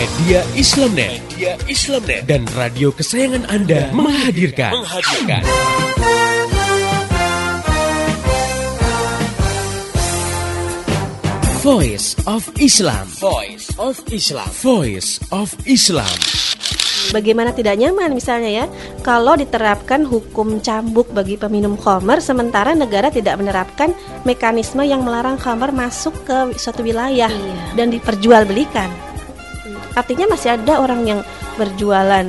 Media Islamnet, Media Islamnet dan radio kesayangan Anda menghadirkan, menghadirkan. Voice of Islam. Voice of Islam. Voice of Islam. Bagaimana tidak nyaman misalnya ya kalau diterapkan hukum cambuk bagi peminum khamar sementara negara tidak menerapkan mekanisme yang melarang khamar masuk ke suatu wilayah Iya. dan diperjualbelikan. Artinya masih ada orang yang berjualan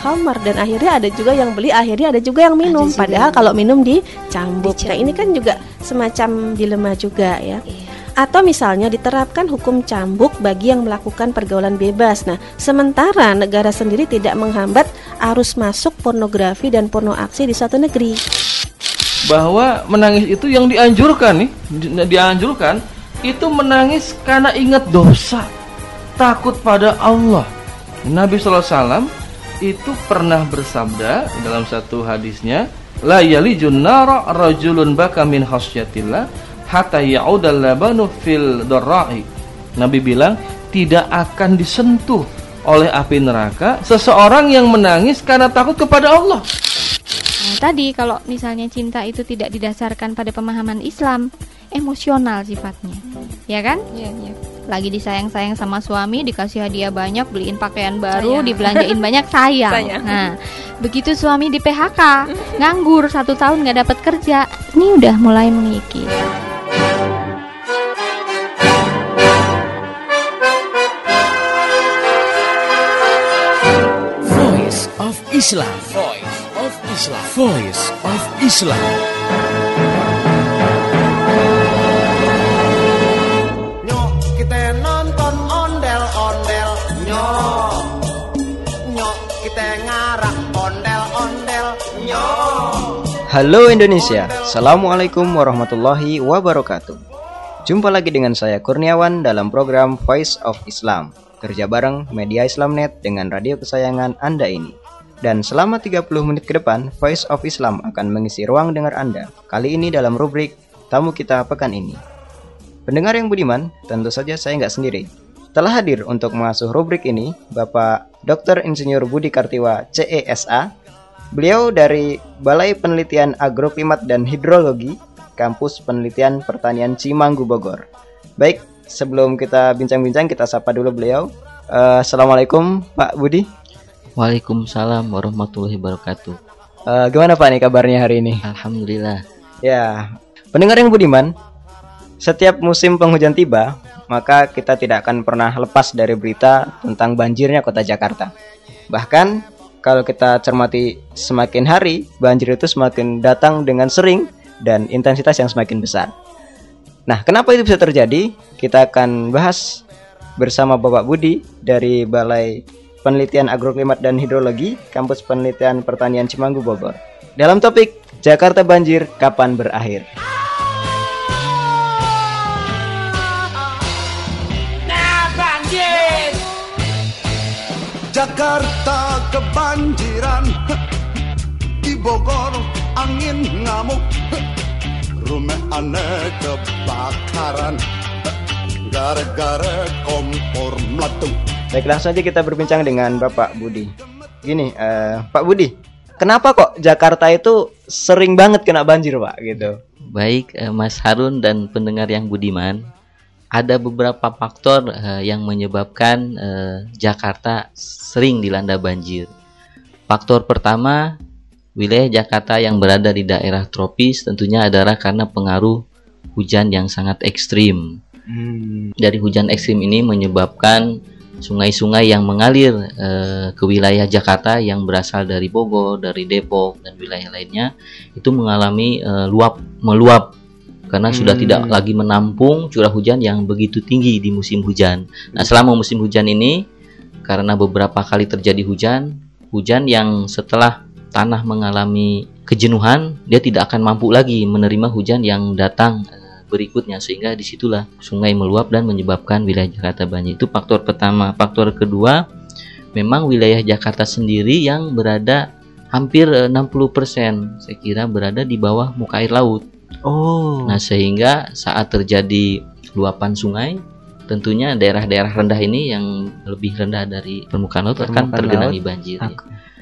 khamar dan akhirnya ada juga yang beli, akhirnya ada juga yang minum. juga. Padahal kalau minum dicambuk. Nah, Dicambuk. ini kan juga semacam dilema juga ya. Iya. Atau misalnya diterapkan hukum cambuk bagi yang melakukan pergaulan bebas. Nah, sementara negara sendiri tidak menghambat arus masuk pornografi dan porno aksi di suatu negeri. bahwa menangis itu yang dianjurkan nih di- dianjurkan itu menangis karena ingat dosa takut pada Allah Nabi SAW itu pernah bersabda dalam satu hadisnya la yalijun nara rajulun baka min khasyatillah hatta ya'udal labanu fil darra'i Nabi bilang tidak akan disentuh oleh api neraka seseorang yang menangis karena takut kepada Allah Nah, tadi kalau misalnya cinta itu tidak didasarkan pada pemahaman Islam, emosional sifatnya. Ya kan? Iya, iya. Lagi disayang-sayang sama suami, dikasih hadiah banyak, beliin pakaian baru, Sayang. dibelanjain banyak, sayang. Sayang. Nah, begitu suami di PHK, nganggur satu tahun nggak dapat kerja, ini udah mulai mengikis. Voice of Islam. Voice of Islam. Voice of Islam. Halo Indonesia, Assalamualaikum warahmatullahi wabarakatuh. Jumpa lagi dengan saya Kurniawan dalam program Voice of Islam. Kerja bareng Media Islamnet dengan radio kesayangan Anda ini. Dan selama 30 menit ke depan, Voice of Islam akan mengisi ruang dengar Anda. Kali ini dalam rubrik Tamu Kita Pekan Ini. Pendengar yang budiman, tentu saja saya nggak sendiri. Telah hadir untuk mengasuh rubrik ini Bapak Dr. Insinyur Budi Kartiwa CESA Beliau dari Balai Penelitian Agroklimat dan Hidrologi, Kampus Penelitian Pertanian Cimanggu Bogor. Baik, sebelum kita bincang-bincang, kita sapa dulu beliau. Eh, Assalamualaikum Pak Budi. Waalaikumsalam warahmatullahi wabarakatuh. Eh, gimana Pak nih kabarnya hari ini? Alhamdulillah. Ya, pendengar yang budiman, setiap musim penghujan tiba, maka kita tidak akan pernah lepas dari berita tentang banjirnya kota Jakarta. Bahkan kalau kita cermati semakin hari, banjir itu semakin datang dengan sering dan intensitas yang semakin besar. Nah, kenapa itu bisa terjadi? Kita akan bahas bersama Bapak Budi dari Balai Penelitian Agroklimat dan Hidrologi, Kampus Penelitian Pertanian Cimanggu Bogor. Dalam topik Jakarta banjir kapan berakhir? Nah banjir Jakarta kebanjiran Di Bogor angin ngamuk Rumah aneh kebakaran Gara-gara kompor meletup Baik, langsung aja kita berbincang dengan Bapak Budi. Gini, eh, Pak Budi, kenapa kok Jakarta itu sering banget kena banjir, Pak? Gitu. Baik eh, Mas Harun dan pendengar yang budiman, ada beberapa faktor eh, yang menyebabkan eh, Jakarta sering dilanda banjir. Faktor pertama, wilayah Jakarta yang berada di daerah tropis tentunya adalah karena pengaruh hujan yang sangat ekstrim. Dari hujan ekstrim ini menyebabkan sungai-sungai yang mengalir eh, ke wilayah Jakarta yang berasal dari Bogor, dari Depok dan wilayah lainnya itu mengalami eh, luap meluap karena sudah Hmm. tidak lagi menampung curah hujan yang begitu tinggi di musim hujan. Nah, selama musim hujan ini karena beberapa kali terjadi hujan, hujan yang setelah tanah mengalami kejenuhan, dia tidak akan mampu lagi menerima hujan yang datang eh, berikutnya sehingga di situlah sungai meluap dan menyebabkan wilayah Jakarta banjir. Itu faktor pertama. Faktor kedua, memang wilayah Jakarta sendiri yang berada hampir eh, 60% saya kira berada di bawah muka air laut. Oh. Nah, sehingga saat terjadi luapan sungai tentunya daerah-daerah rendah ini yang lebih rendah dari permukaan laut akan Permukaan tergenangi laut banjir. ya.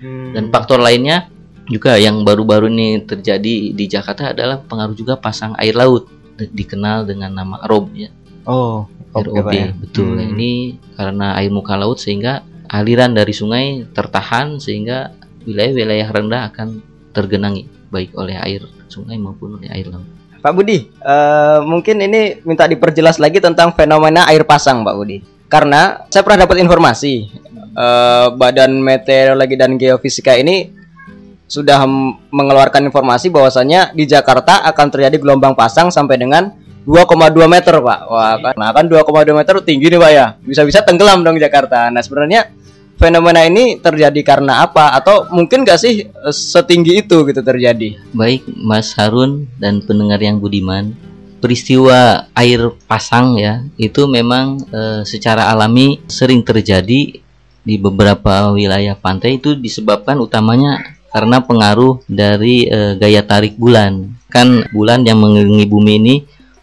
Hmm. Dan faktor lainnya juga yang baru-baru ini terjadi di Jakarta adalah pengaruh juga pasang air laut di- dikenal dengan nama ROB ya. oh, ROB Pak ya. betul. Hmm. Ini karena air muka laut sehingga aliran dari sungai tertahan sehingga wilayah-wilayah rendah akan tergenangi baik oleh air sungai maupun oleh air laut. Pak Budi, eh, mungkin ini minta diperjelas lagi tentang fenomena air pasang, Pak Budi. Karena saya pernah dapat informasi, eh, Badan Meteorologi dan Geofisika ini sudah mengeluarkan informasi bahwasannya di Jakarta akan terjadi gelombang pasang sampai dengan 2,2 meter, Pak. Wah, kan, nah kan 2,2 meter tinggi nih, Pak ya. Bisa-bisa tenggelam dong Jakarta. Nah, sebenarnya fenomena ini terjadi karena apa? Atau mungkin gak sih eh, setinggi itu gitu terjadi? Baik Mas Harun dan pendengar yang budiman, peristiwa air pasang ya itu memang eh, secara alami sering terjadi di beberapa wilayah pantai itu disebabkan utamanya karena pengaruh dari eh, gaya tarik bulan. Kan bulan yang mengelilingi bumi ini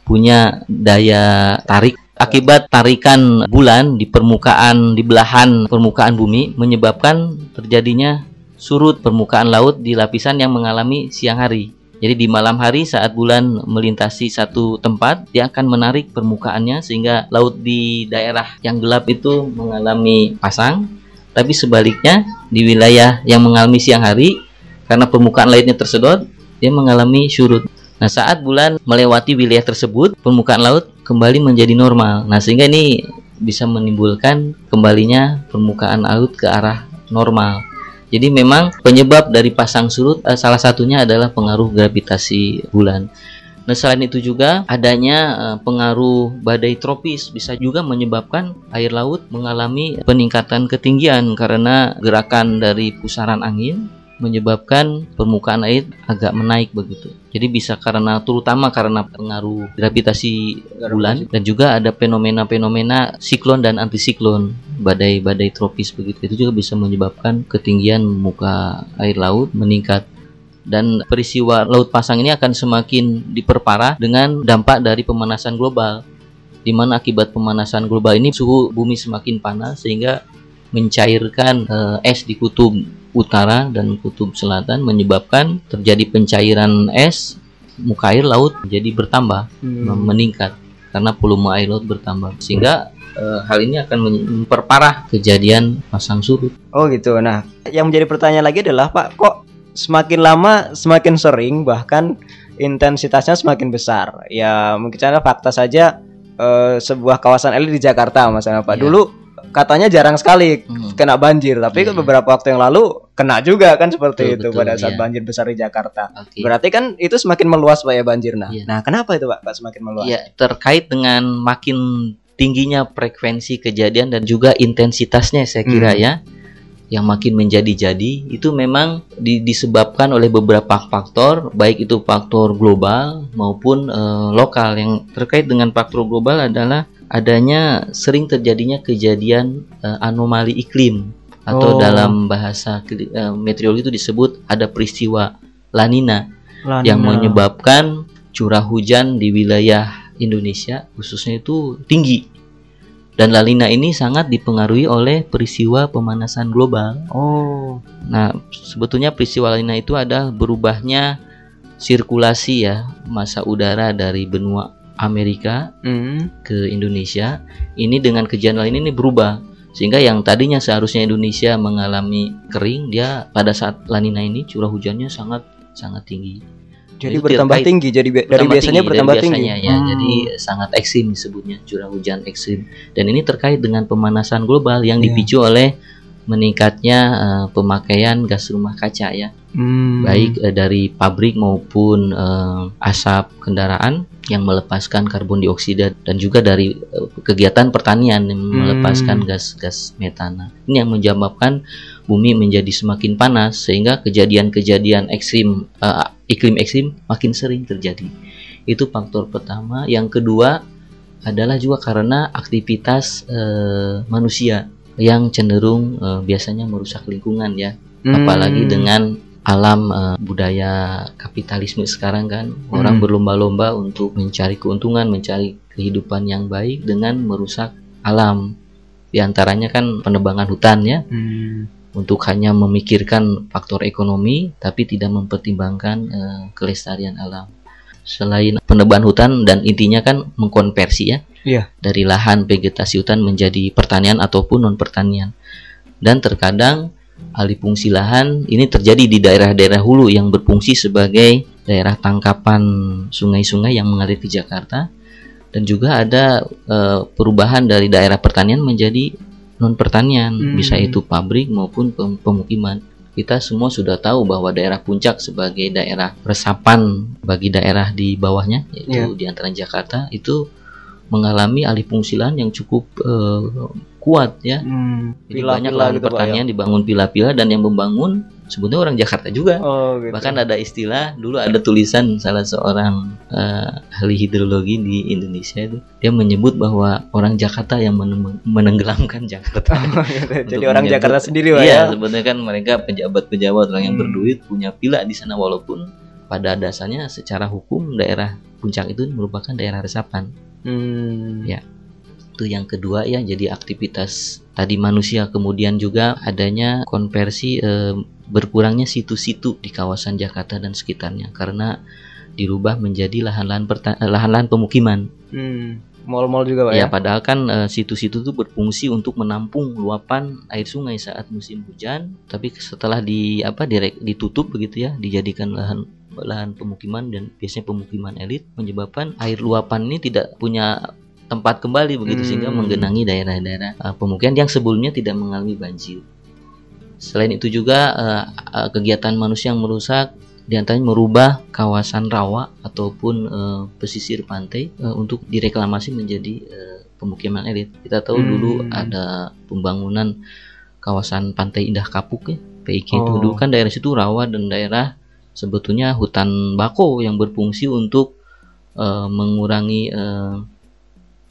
punya daya tarik akibat tarikan bulan di permukaan di belahan permukaan bumi menyebabkan terjadinya surut permukaan laut di lapisan yang mengalami siang hari. Jadi di malam hari saat bulan melintasi satu tempat, dia akan menarik permukaannya sehingga laut di daerah yang gelap itu mengalami pasang. Tapi sebaliknya di wilayah yang mengalami siang hari karena permukaan lautnya tersedot, dia mengalami surut. Nah, saat bulan melewati wilayah tersebut, permukaan laut kembali menjadi normal. Nah, sehingga ini bisa menimbulkan kembalinya permukaan laut ke arah normal. Jadi memang penyebab dari pasang surut eh, salah satunya adalah pengaruh gravitasi bulan. Nah, selain itu juga adanya eh, pengaruh badai tropis bisa juga menyebabkan air laut mengalami peningkatan ketinggian karena gerakan dari pusaran angin menyebabkan permukaan air agak menaik begitu. Jadi bisa karena terutama karena pengaruh gravitasi bulan dan juga ada fenomena-fenomena siklon dan antisiklon, badai-badai tropis begitu. Itu juga bisa menyebabkan ketinggian muka air laut meningkat dan peristiwa laut pasang ini akan semakin diperparah dengan dampak dari pemanasan global di mana akibat pemanasan global ini suhu bumi semakin panas sehingga mencairkan eh, es di kutub utara dan kutub selatan menyebabkan terjadi pencairan es muka air laut jadi bertambah mem- meningkat karena volume air laut bertambah sehingga eh, hal ini akan memperparah kejadian pasang surut Oh gitu. Nah, yang menjadi pertanyaan lagi adalah Pak, kok semakin lama semakin sering bahkan intensitasnya semakin besar? Ya mungkin karena fakta saja eh, sebuah kawasan elit di Jakarta misalnya Pak. Iya. Dulu katanya jarang sekali Hmm. kena banjir, tapi Iya. beberapa waktu yang lalu kena juga kan seperti Betul, itu betul, pada saat iya. banjir besar di Jakarta. Oke. Berarti kan itu semakin meluas Pak ya banjir. Nah, Iya. nah kenapa itu Pak? Pak semakin meluas? Ya, terkait dengan makin tingginya frekuensi kejadian dan juga intensitasnya saya kira Hmm. ya yang makin menjadi-jadi itu memang di- disebabkan oleh beberapa faktor baik itu faktor global maupun eh, lokal yang terkait dengan faktor global adalah adanya sering terjadinya kejadian eh, anomali iklim atau Oh. dalam bahasa eh, meteorologi itu disebut ada peristiwa lanina Lanina. yang menyebabkan curah hujan di wilayah Indonesia khususnya itu tinggi. Dan La Nina ini sangat dipengaruhi oleh peristiwa pemanasan global. Oh. Nah, sebetulnya peristiwa La Nina itu adalah berubahnya sirkulasi ya masa udara dari benua Amerika Hmm. ke Indonesia. Ini dengan kejadian La Nina ini berubah sehingga yang tadinya seharusnya Indonesia mengalami kering, dia pada saat La Nina ini curah hujannya sangat sangat tinggi. Jadi Itu bertambah terkait- tinggi. Jadi be- dari bertambah biasanya tinggi, bertambah dari tinggi. biasanya, ya. Hmm. Jadi sangat ekstrim disebutnya curah hujan ekstrim. Dan ini terkait dengan pemanasan global yang Iya. dipicu oleh meningkatnya eh, pemakaian gas rumah kaca ya, Hmm. baik eh, dari pabrik maupun eh, asap kendaraan yang melepaskan karbon dioksida dan juga dari eh, kegiatan pertanian yang Hmm. melepaskan gas-gas metana. Ini yang menyebabkan bumi menjadi semakin panas sehingga kejadian-kejadian ekstrim eh, iklim ekstrim makin sering terjadi. Itu faktor pertama. Yang kedua adalah juga karena aktivitas eh, manusia yang cenderung eh, biasanya merusak lingkungan ya, Hmm. apalagi dengan alam eh, budaya kapitalisme sekarang kan orang berlomba-lomba untuk mencari keuntungan, mencari kehidupan yang baik dengan merusak alam. Di antaranya kan penebangan hutan ya untuk hanya memikirkan faktor ekonomi tapi tidak mempertimbangkan eh, kelestarian alam. Selain penebangan hutan dan intinya kan mengkonversi ya Iya. dari lahan vegetasi hutan menjadi pertanian ataupun non pertanian. Dan terkadang alih fungsi lahan ini terjadi di daerah-daerah hulu yang berfungsi sebagai daerah tangkapan sungai-sungai yang mengalir ke Jakarta dan juga ada eh, perubahan dari daerah pertanian menjadi non pertanian, Hmm. bisa itu pabrik maupun pem- pemukiman. Kita semua sudah tahu bahwa daerah puncak sebagai daerah resapan bagi daerah di bawahnya yaitu di antara Jakarta itu mengalami alih fungsi lahan yang cukup eh, kuat ya. Jadi banyak lahan gitu, Pak, pertanian dibangun pila-pila dan yang membangun sebetulnya orang Jakarta juga. Oh, gitu. Bahkan ada istilah dulu ada tulisan salah seorang eh, ahli hidrologi di Indonesia itu dia menyebut bahwa orang Jakarta yang menenggelamkan Jakarta. Jadi Untuk orang menyebut- Jakarta sendiri, Pak Iya, ya. sebenarnya kan mereka pejabat-pejabat orang yang Hmm. berduit punya pila di sana walaupun pada dasarnya secara hukum daerah puncak itu merupakan daerah resapan. Hmm. Ya. Itu yang kedua ya, jadi aktivitas tadi manusia kemudian juga adanya konversi eh, berkurangnya situ-situ di kawasan Jakarta dan sekitarnya karena dirubah menjadi lahan-lahan eh, lahan-lahan pemukiman. Hmm. Mall-mall juga, Pak Ya, ya. padahal kan eh, situ-situ itu berfungsi untuk menampung luapan air sungai saat musim hujan, tapi setelah di apa direk- ditutup begitu ya, dijadikan lahan lahan pemukiman dan biasanya pemukiman elit menyebabkan air luapan ini tidak punya tempat kembali begitu Hmm. sehingga menggenangi daerah-daerah eh, pemukiman yang sebelumnya tidak mengalami banjir. Selain itu juga eh, eh, kegiatan manusia yang merusak di antaranya merubah kawasan rawa ataupun eh, pesisir pantai eh, untuk direklamasi menjadi eh, pemukiman elit. Kita tahu Hmm. dulu ada pembangunan kawasan pantai Indah Kapuk ya, PIK itu Oh. dulu kan daerah situ rawa dan daerah sebetulnya hutan bako yang berfungsi untuk eh, mengurangi eh,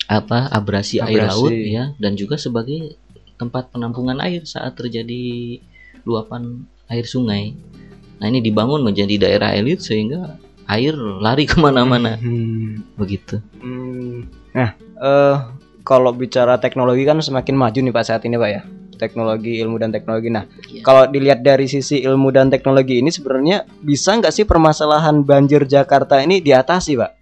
apa abrasi, air Abrasi. laut ya dan juga sebagai tempat penampungan air saat terjadi luapan air sungai. Nah ini dibangun menjadi daerah elit sehingga air lari ke mana-mana Hmm. begitu. Hmm. Nah, eh kalau bicara teknologi kan semakin maju nih Pak saat ini Pak ya. Teknologi, ilmu dan teknologi. Nah, Iya. kalau dilihat dari sisi ilmu dan teknologi ini sebenarnya bisa nggak sih permasalahan banjir Jakarta ini diatasi Pak?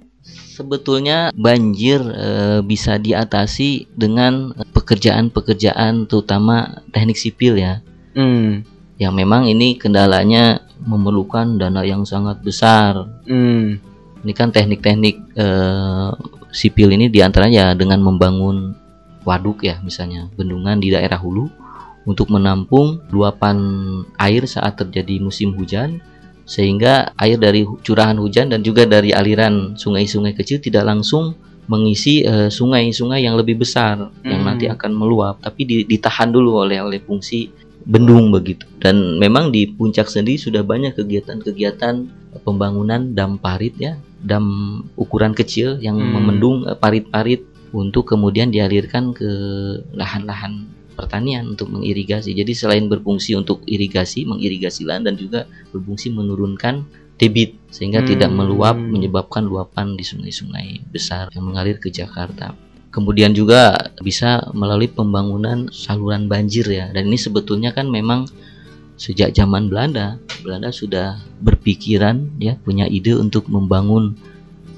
Sebetulnya banjir eh, bisa diatasi dengan pekerjaan-pekerjaan terutama teknik sipil ya. Hmm. Yang memang ini kendalanya memerlukan dana yang sangat besar. Hmm. Ini kan teknik-teknik eh, sipil ini di antaranya ya dengan membangun waduk ya misalnya bendungan di daerah hulu untuk menampung luapan air saat terjadi musim hujan sehingga air dari curahan hujan dan juga dari aliran sungai-sungai kecil tidak langsung mengisi eh, sungai-sungai yang lebih besar yang Hmm. nanti akan meluap tapi di- ditahan dulu oleh oleh fungsi bendung begitu dan memang di puncak sendiri sudah banyak kegiatan-kegiatan pembangunan dam parit ya dam ukuran kecil yang Hmm. memendung eh, parit-parit untuk kemudian dialirkan ke lahan-lahan pertanian untuk mengirigasi. Jadi selain berfungsi untuk irigasi, mengirigasi lahan dan juga berfungsi menurunkan debit sehingga Hmm. tidak meluap menyebabkan luapan di sungai-sungai besar yang mengalir ke Jakarta. Kemudian juga bisa melalui pembangunan saluran banjir ya. Dan ini sebetulnya kan memang sejak zaman Belanda, Belanda sudah berpikiran ya punya ide untuk membangun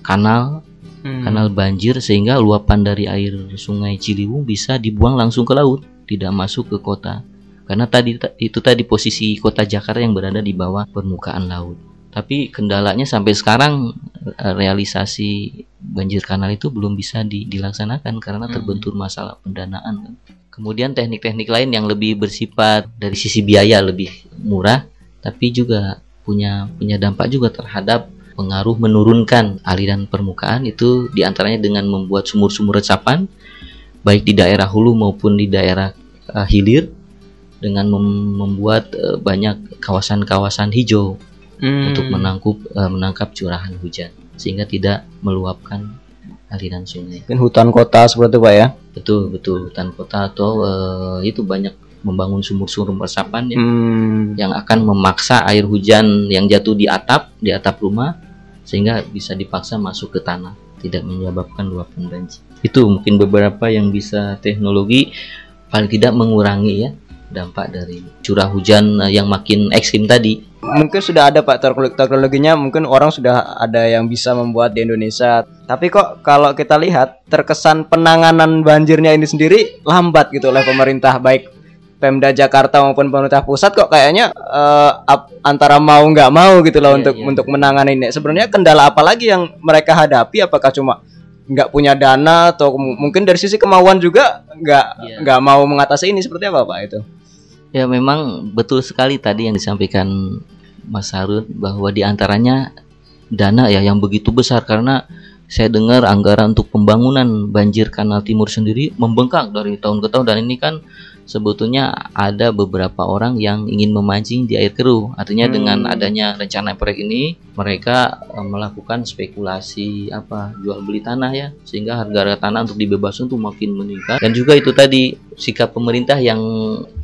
kanal Hmm. kanal banjir sehingga luapan dari air sungai Ciliwung bisa dibuang langsung ke laut, tidak masuk ke kota. Karena tadi itu tadi posisi kota Jakarta yang berada di bawah permukaan laut. Tapi kendalanya sampai sekarang eh, realisasi banjir kanal itu belum bisa di- dilaksanakan karena Hmm. terbentur masalah pendanaan kan. Kemudian teknik-teknik lain yang lebih bersifat dari sisi biaya lebih murah tapi juga punya punya dampak juga terhadap pengaruh menurunkan aliran permukaan itu di antaranya dengan membuat sumur-sumur resapan baik di daerah hulu maupun di daerah eh, hilir dengan mem- membuat eh, banyak kawasan-kawasan hijau Hmm. untuk menangkup eh, menangkap curahan hujan sehingga tidak meluapkan aliran sungai. Mungkin hutan kota seperti itu Pak ya. Betul betul hutan kota atau eh, itu banyak membangun sumur-sumur resapan ya Hmm. yang akan memaksa air hujan yang jatuh di atap di atap rumah sehingga bisa dipaksa masuk ke tanah tidak menyebabkan luapan banjir itu mungkin beberapa yang bisa teknologi paling tidak mengurangi ya dampak dari curah hujan eh, yang makin ekstrim tadi Mungkin sudah ada Pak teknologi- teknologinya, mungkin orang sudah ada yang bisa membuat di Indonesia. Tapi kok kalau kita lihat terkesan penanganan banjirnya ini sendiri lambat gitu oleh pemerintah baik Pemda Jakarta maupun pemerintah pusat kok kayaknya eh, ap- antara mau nggak mau gitu loh Iya, untuk iya. untuk menangani ini. Sebenarnya kendala apa lagi yang mereka hadapi? Apakah cuma nggak punya dana atau mungkin dari sisi kemauan juga nggak nggak mau mengatasi ini seperti apa Pak itu? Ya memang betul sekali tadi yang disampaikan Mas Harun bahwa di antaranya dana ya yang begitu besar karena saya dengar anggaran untuk pembangunan banjir kanal timur sendiri membengkak dari tahun ke tahun dan ini kan sebetulnya ada beberapa orang yang ingin memancing di air keruh artinya Hmm. dengan adanya rencana proyek ini mereka eh, melakukan spekulasi apa jual beli tanah ya sehingga harga-harga tanah untuk dibebaskan tuh makin meningkat dan juga itu tadi sikap pemerintah yang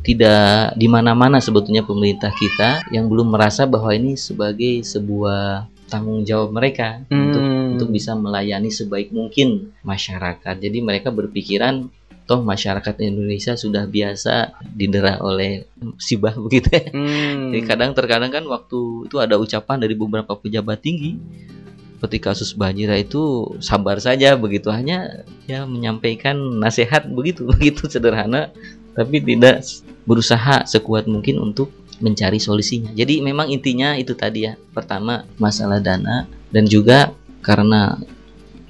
tidak di mana-mana sebetulnya pemerintah kita yang belum merasa bahwa ini sebagai sebuah tanggung jawab mereka untuk Hmm. untuk bisa melayani sebaik mungkin masyarakat. Jadi mereka berpikiran toh masyarakat Indonesia sudah biasa didera oleh musibah begitu ya. Hmm. Jadi kadang terkadang kan waktu itu ada ucapan dari beberapa pejabat tinggi seperti kasus banjir itu sabar saja begitu hanya ya menyampaikan nasihat begitu begitu sederhana tapi tidak berusaha sekuat mungkin untuk mencari solusinya. Jadi memang intinya itu tadi ya. Pertama masalah dana dan juga karena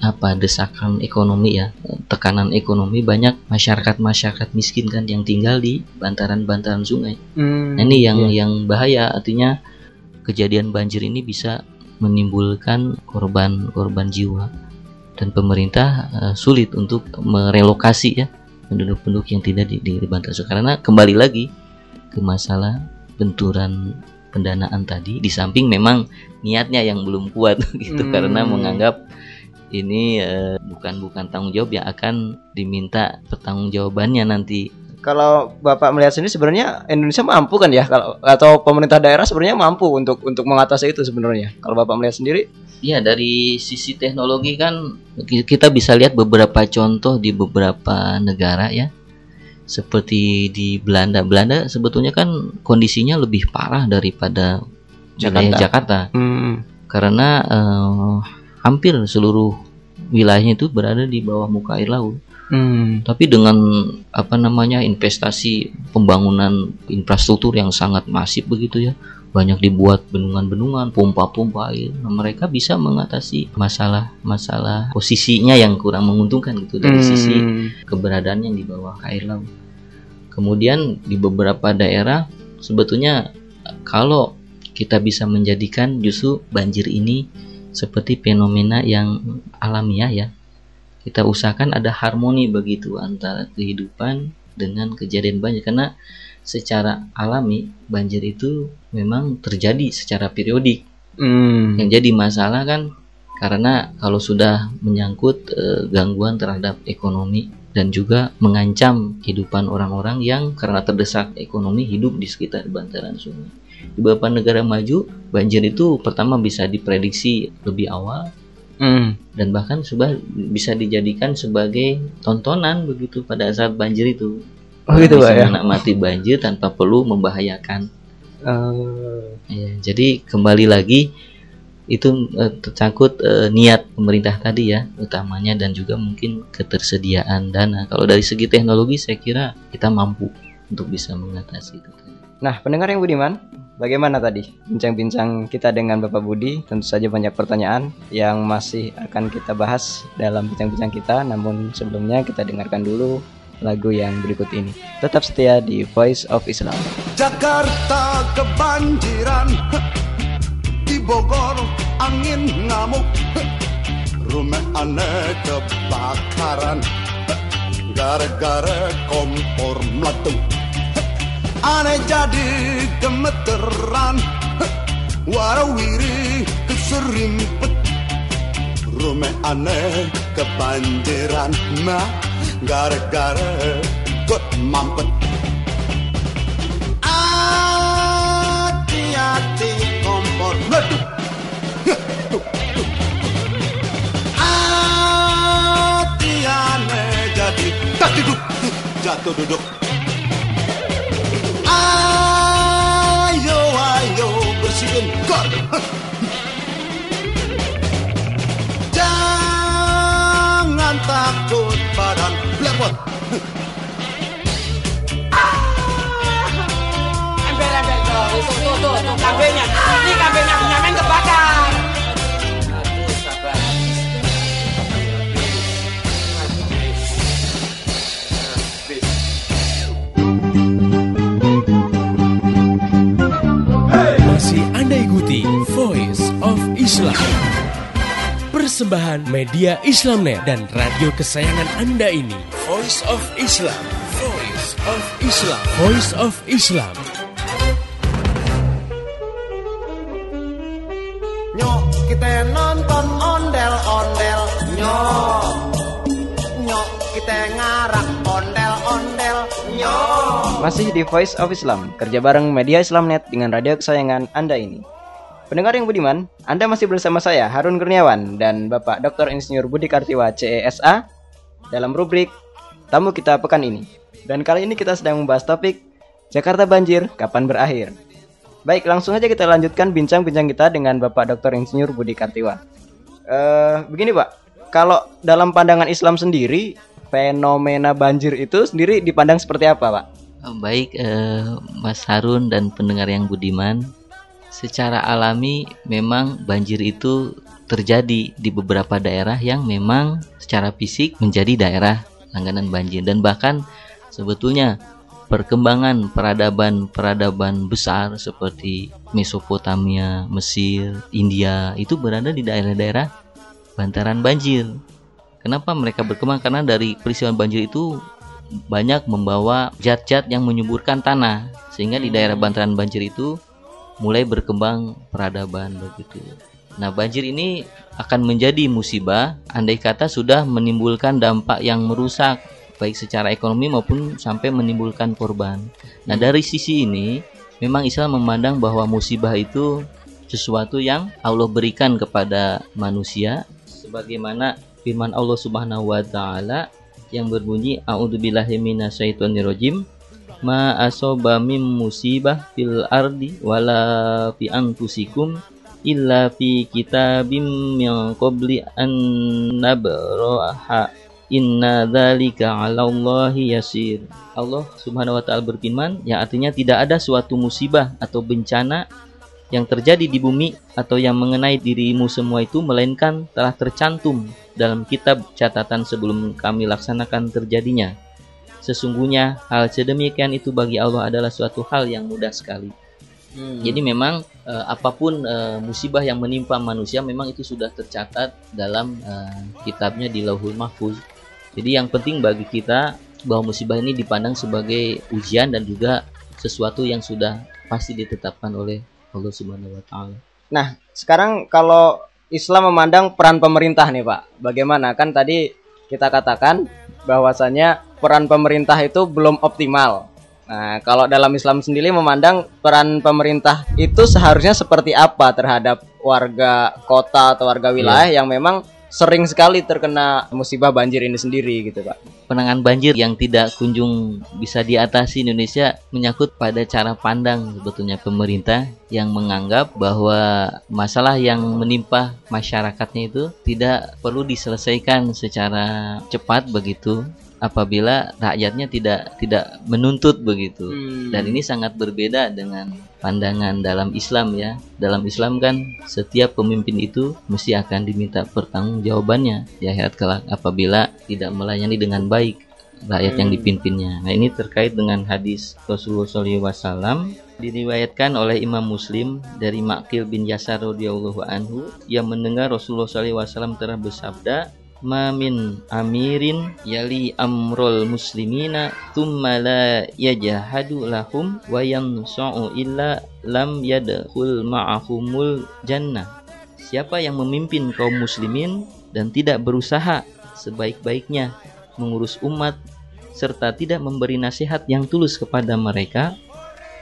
apa desakan ekonomi ya tekanan ekonomi banyak masyarakat masyarakat miskin kan yang tinggal di bantaran-bantaran sungai Hmm. Nah, ini yang Iya. yang bahaya artinya kejadian banjir ini bisa menimbulkan korban-korban jiwa dan pemerintah eh, sulit untuk merelokasi ya penduduk-penduduk yang tidak di, di bantaran sungai karena kembali lagi ke masalah benturan pendanaan tadi di samping memang niatnya yang belum kuat gitu Hmm. karena menganggap ini eh, bukan bukan tanggung jawab yang akan diminta pertanggungjawabannya nanti Kalau Bapak melihat sini sebenarnya Indonesia mampu kan ya kalau atau pemerintah daerah sebenarnya mampu untuk untuk mengatasi itu sebenarnya. Kalau Bapak melihat sendiri, Ya dari sisi teknologi kan ki- kita bisa lihat beberapa contoh di beberapa negara ya. Seperti di Belanda. Belanda sebetulnya kan kondisinya lebih parah daripada wilayah Jakarta. hmm, Karena eh, hampir seluruh wilayahnya itu berada di bawah muka air laut. hmm, Tapi dengan apa namanya investasi pembangunan infrastruktur yang sangat masif begitu ya, banyak dibuat bendungan-bendungan, pompa-pompa air. Nah, mereka bisa mengatasi masalah-masalah posisinya yang kurang menguntungkan gitu dari sisi hmm, keberadaan yang di bawah air laut. Kemudian di beberapa daerah sebetulnya kalau kita bisa menjadikan justru banjir ini seperti fenomena yang alamiah ya. Kita usahakan ada harmoni begitu antara kehidupan dengan kejadian banjir karena secara alami banjir itu memang terjadi secara periodik. hmm, Yang jadi masalah kan karena kalau sudah menyangkut eh, gangguan terhadap ekonomi dan juga mengancam kehidupan orang-orang yang karena terdesak ekonomi hidup di sekitar bantaran sungai. Di beberapa negara maju, banjir itu pertama bisa diprediksi lebih awal hmm. dan bahkan sudah bisa dijadikan sebagai tontonan begitu pada saat banjir itu. Oh gitu bisa ya. menikmati banjir tanpa perlu membahayakan Eh, Ya, jadi kembali lagi itu eh, tercangkut eh, niat pemerintah tadi ya utamanya dan juga mungkin ketersediaan dana. Kalau dari segi teknologi saya kira kita mampu untuk bisa mengatasi itu. Nah, pendengar yang budiman, bagaimana tadi bincang-bincang kita dengan Bapak Budi? Tentu saja banyak pertanyaan yang masih akan kita bahas dalam bincang-bincang kita. Namun sebelumnya kita dengarkan dulu lagu yang berikut ini. Tetap setia di Voice of Islam. Jakarta kebanjiran Di Bogor angin ngamuk Rumah aneh kebakaran Gara-gara kompor meletup aneh jadi gemeteran. Warawiri keserimpet. Rumah aneh kebanjiran. Nah gara-gara kot mampet. Hati-hati kompor. Meledup Hati aneh jadi tak duduk Jatuh duduk ayo ayo bersihin kor jangan takut badan lepot Ember-ember tuh, tuh, tuh, tuh, tuh, kambingnya. Ini. Islam. Persembahan media Islamnet dan radio kesayangan Anda ini. Voice of Islam. Voice of Islam. Voice of Islam. Nyok kita nonton ondel-ondel. Nyok. Nyok kita ngarak ondel-ondel. Nyok. Masih di Voice of Islam, kerja bareng media Islamnet dengan radio kesayangan Anda ini. Pendengar yang budiman, Anda masih bersama saya Harun Kurniawan dan Bapak Dr. Insinyur Budi Kartiwa CESA dalam rubrik Tamu Kita Pekan ini. Dan kali ini kita sedang membahas topik Jakarta Banjir, kapan berakhir? Baik, langsung aja kita lanjutkan bincang-bincang kita dengan Bapak Dr. Insinyur Budi Kartiwa. Eh, begini Pak, kalau dalam pandangan Islam sendiri, fenomena banjir itu sendiri dipandang seperti apa Pak? Oh, Baik, eh, Mas Harun dan pendengar yang budiman, secara alami memang banjir itu terjadi di beberapa daerah yang memang secara fisik menjadi daerah langganan banjir dan bahkan sebetulnya perkembangan peradaban-peradaban besar seperti Mesopotamia, Mesir, India itu berada di daerah-daerah bantaran banjir. Kenapa mereka berkembang? Karena dari peristiwa banjir itu banyak membawa zat-zat yang menyuburkan tanah sehingga di daerah bantaran banjir itu mulai berkembang peradaban begitu. Nah, banjir ini akan menjadi musibah andai kata sudah menimbulkan dampak yang merusak baik secara ekonomi maupun sampai menimbulkan korban. Nah, dari sisi ini memang Islam memandang bahwa musibah itu sesuatu yang Allah berikan kepada manusia sebagaimana firman Allah Subhanahu wa taala yang berbunyi a'udzubillahi minasyaitonirrajim ma asoba mim musibah fil ardi wala fi anfusikum illa fi kitabim min qabli an nabraha inna dzalika 'ala Allahi yasir Allah Subhanahu wa taala berfirman yang artinya tidak ada suatu musibah atau bencana yang terjadi di bumi atau yang mengenai dirimu semua itu melainkan telah tercantum dalam kitab catatan sebelum kami laksanakan terjadinya. Sesungguhnya hal sedemikian itu bagi Allah adalah suatu hal yang mudah sekali. Jadi memang eh, apa pun eh, musibah yang menimpa manusia memang itu sudah tercatat dalam eh, kitabnya di Lauhul Mahfuz. Jadi yang penting bagi kita bahwa musibah ini dipandang sebagai ujian dan juga sesuatu yang sudah pasti ditetapkan oleh Allah Subhanahu wa taala. Nah, sekarang kalau Islam memandang peran pemerintah nih Pak, bagaimana? Kan tadi kita katakan bahwasanya peran pemerintah itu belum optimal. Nah, kalau dalam Islam sendiri memandang peran pemerintah itu seharusnya seperti apa terhadap warga kota atau warga wilayah yang memang sering sekali terkena musibah banjir ini sendiri gitu Pak. Penanganan banjir yang tidak kunjung bisa diatasi Indonesia menyangkut pada cara pandang sebetulnya pemerintah yang menganggap bahwa masalah yang menimpa masyarakatnya itu tidak perlu diselesaikan secara cepat begitu apabila rakyatnya tidak tidak menuntut begitu. Dan ini sangat berbeda dengan pandangan dalam Islam ya. Dalam Islam kan setiap pemimpin itu mesti akan diminta pertanggungjawabannya di akhirat kelak apabila tidak melayani dengan baik rakyat yang dipimpinnya. Nah ini terkait dengan hadis Rasulullah SAW diriwayatkan oleh Imam Muslim dari Makil bin Yasar radhiyallahu anhu yang mendengar Rasulullah SAW telah bersabda ma min amirin yali amrul muslimina thumma la yajahadu lahum wa yansa'u illa lam yadkhul ma'ahumul jannah Siapa yang memimpin kaum muslimin dan tidak berusaha sebaik-baiknya mengurus umat serta tidak memberi nasihat yang tulus kepada mereka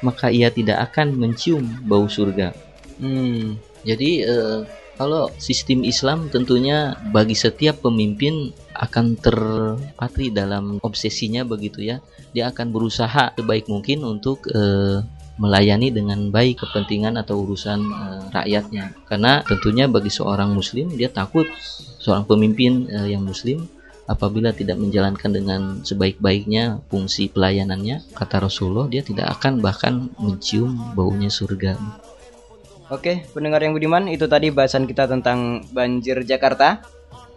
maka ia tidak akan mencium bau surga. Hmm. Jadi eh, kalau sistem Islam tentunya bagi setiap pemimpin akan terpatri dalam obsesinya begitu ya. Dia akan berusaha sebaik mungkin untuk eh, melayani dengan baik kepentingan atau urusan eh, rakyatnya. Karena tentunya bagi seorang muslim dia takut seorang pemimpin eh, yang muslim apabila tidak menjalankan dengan sebaik-baiknya fungsi pelayanannya kata Rasulullah dia tidak akan bahkan mencium baunya surga. Oke, pendengar yang budiman, itu tadi bahasan kita tentang banjir Jakarta.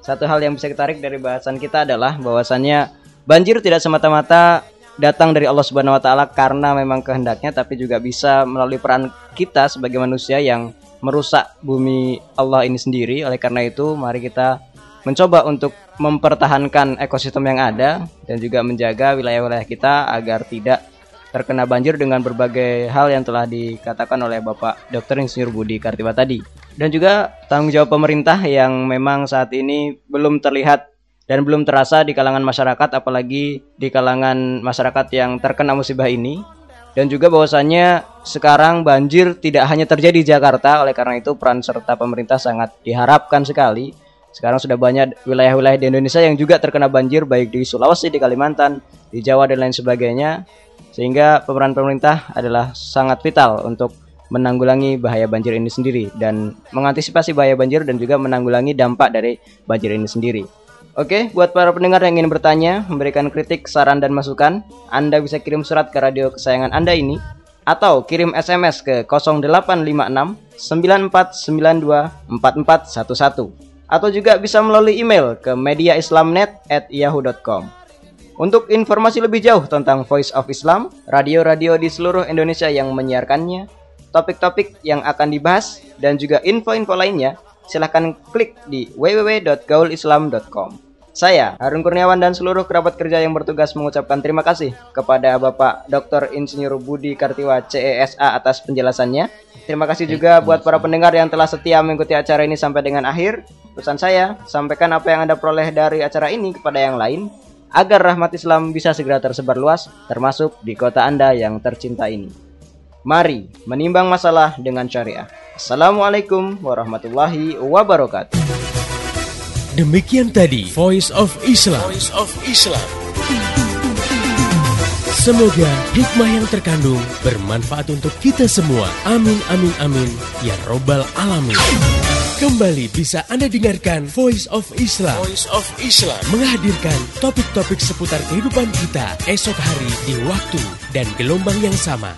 Satu hal yang bisa kita tarik dari bahasan kita adalah bahwasannya banjir tidak semata-mata datang dari Allah Subhanahu wa taala karena memang kehendaknya tapi juga bisa melalui peran kita sebagai manusia yang merusak bumi Allah ini sendiri. Oleh karena itu, mari kita mencoba untuk mempertahankan ekosistem yang ada dan juga menjaga wilayah-wilayah kita agar tidak terkena banjir dengan berbagai hal yang telah dikatakan oleh Bapak Dr. Insinyur Budi Kartiwa tadi. Dan juga tanggung jawab pemerintah yang memang saat ini belum terlihat dan belum terasa di kalangan masyarakat apalagi di kalangan masyarakat yang terkena musibah ini. Dan juga bahwasannya sekarang banjir tidak hanya terjadi di Jakarta, oleh karena itu peran serta pemerintah sangat diharapkan sekali. Sekarang sudah banyak wilayah-wilayah di Indonesia yang juga terkena banjir baik di Sulawesi, di Kalimantan, di Jawa dan lain sebagainya. Sehingga pemeran pemerintah adalah sangat vital untuk menanggulangi bahaya banjir ini sendiri dan mengantisipasi bahaya banjir dan juga menanggulangi dampak dari banjir ini sendiri. Oke, buat para pendengar yang ingin bertanya, memberikan kritik, saran, dan masukan, Anda bisa kirim surat ke radio kesayangan Anda ini atau kirim SMS ke 0856 9492 4411 atau juga bisa melalui email ke mediaislamnet@yahoo.com. Untuk informasi lebih jauh tentang Voice of Islam, radio-radio di seluruh Indonesia yang menyiarkannya, topik-topik yang akan dibahas, dan juga info-info lainnya, silahkan klik di www.gaulislam.com. Saya, Harun Kurniawan dan seluruh kerabat kerja yang bertugas mengucapkan terima kasih kepada Bapak Dr. Insinyur Budi Kartiwa CESA atas penjelasannya. Terima kasih juga buat para pendengar yang telah setia mengikuti acara ini sampai dengan akhir. Pesan saya, sampaikan apa yang Anda peroleh dari acara ini kepada yang lain agar rahmat Islam bisa segera tersebar luas, termasuk di kota Anda yang tercinta ini. Mari menimbang masalah dengan syariah. Assalamualaikum warahmatullahi wabarakatuh. Demikian tadi Voice of Islam. Voice of Islam. Semoga hikmah yang terkandung bermanfaat untuk kita semua. Amin amin amin ya robbal alamin. Kembali bisa Anda dengarkan Voice of Islam. Voice of Islam menghadirkan topik-topik seputar kehidupan kita esok hari di waktu dan gelombang yang sama.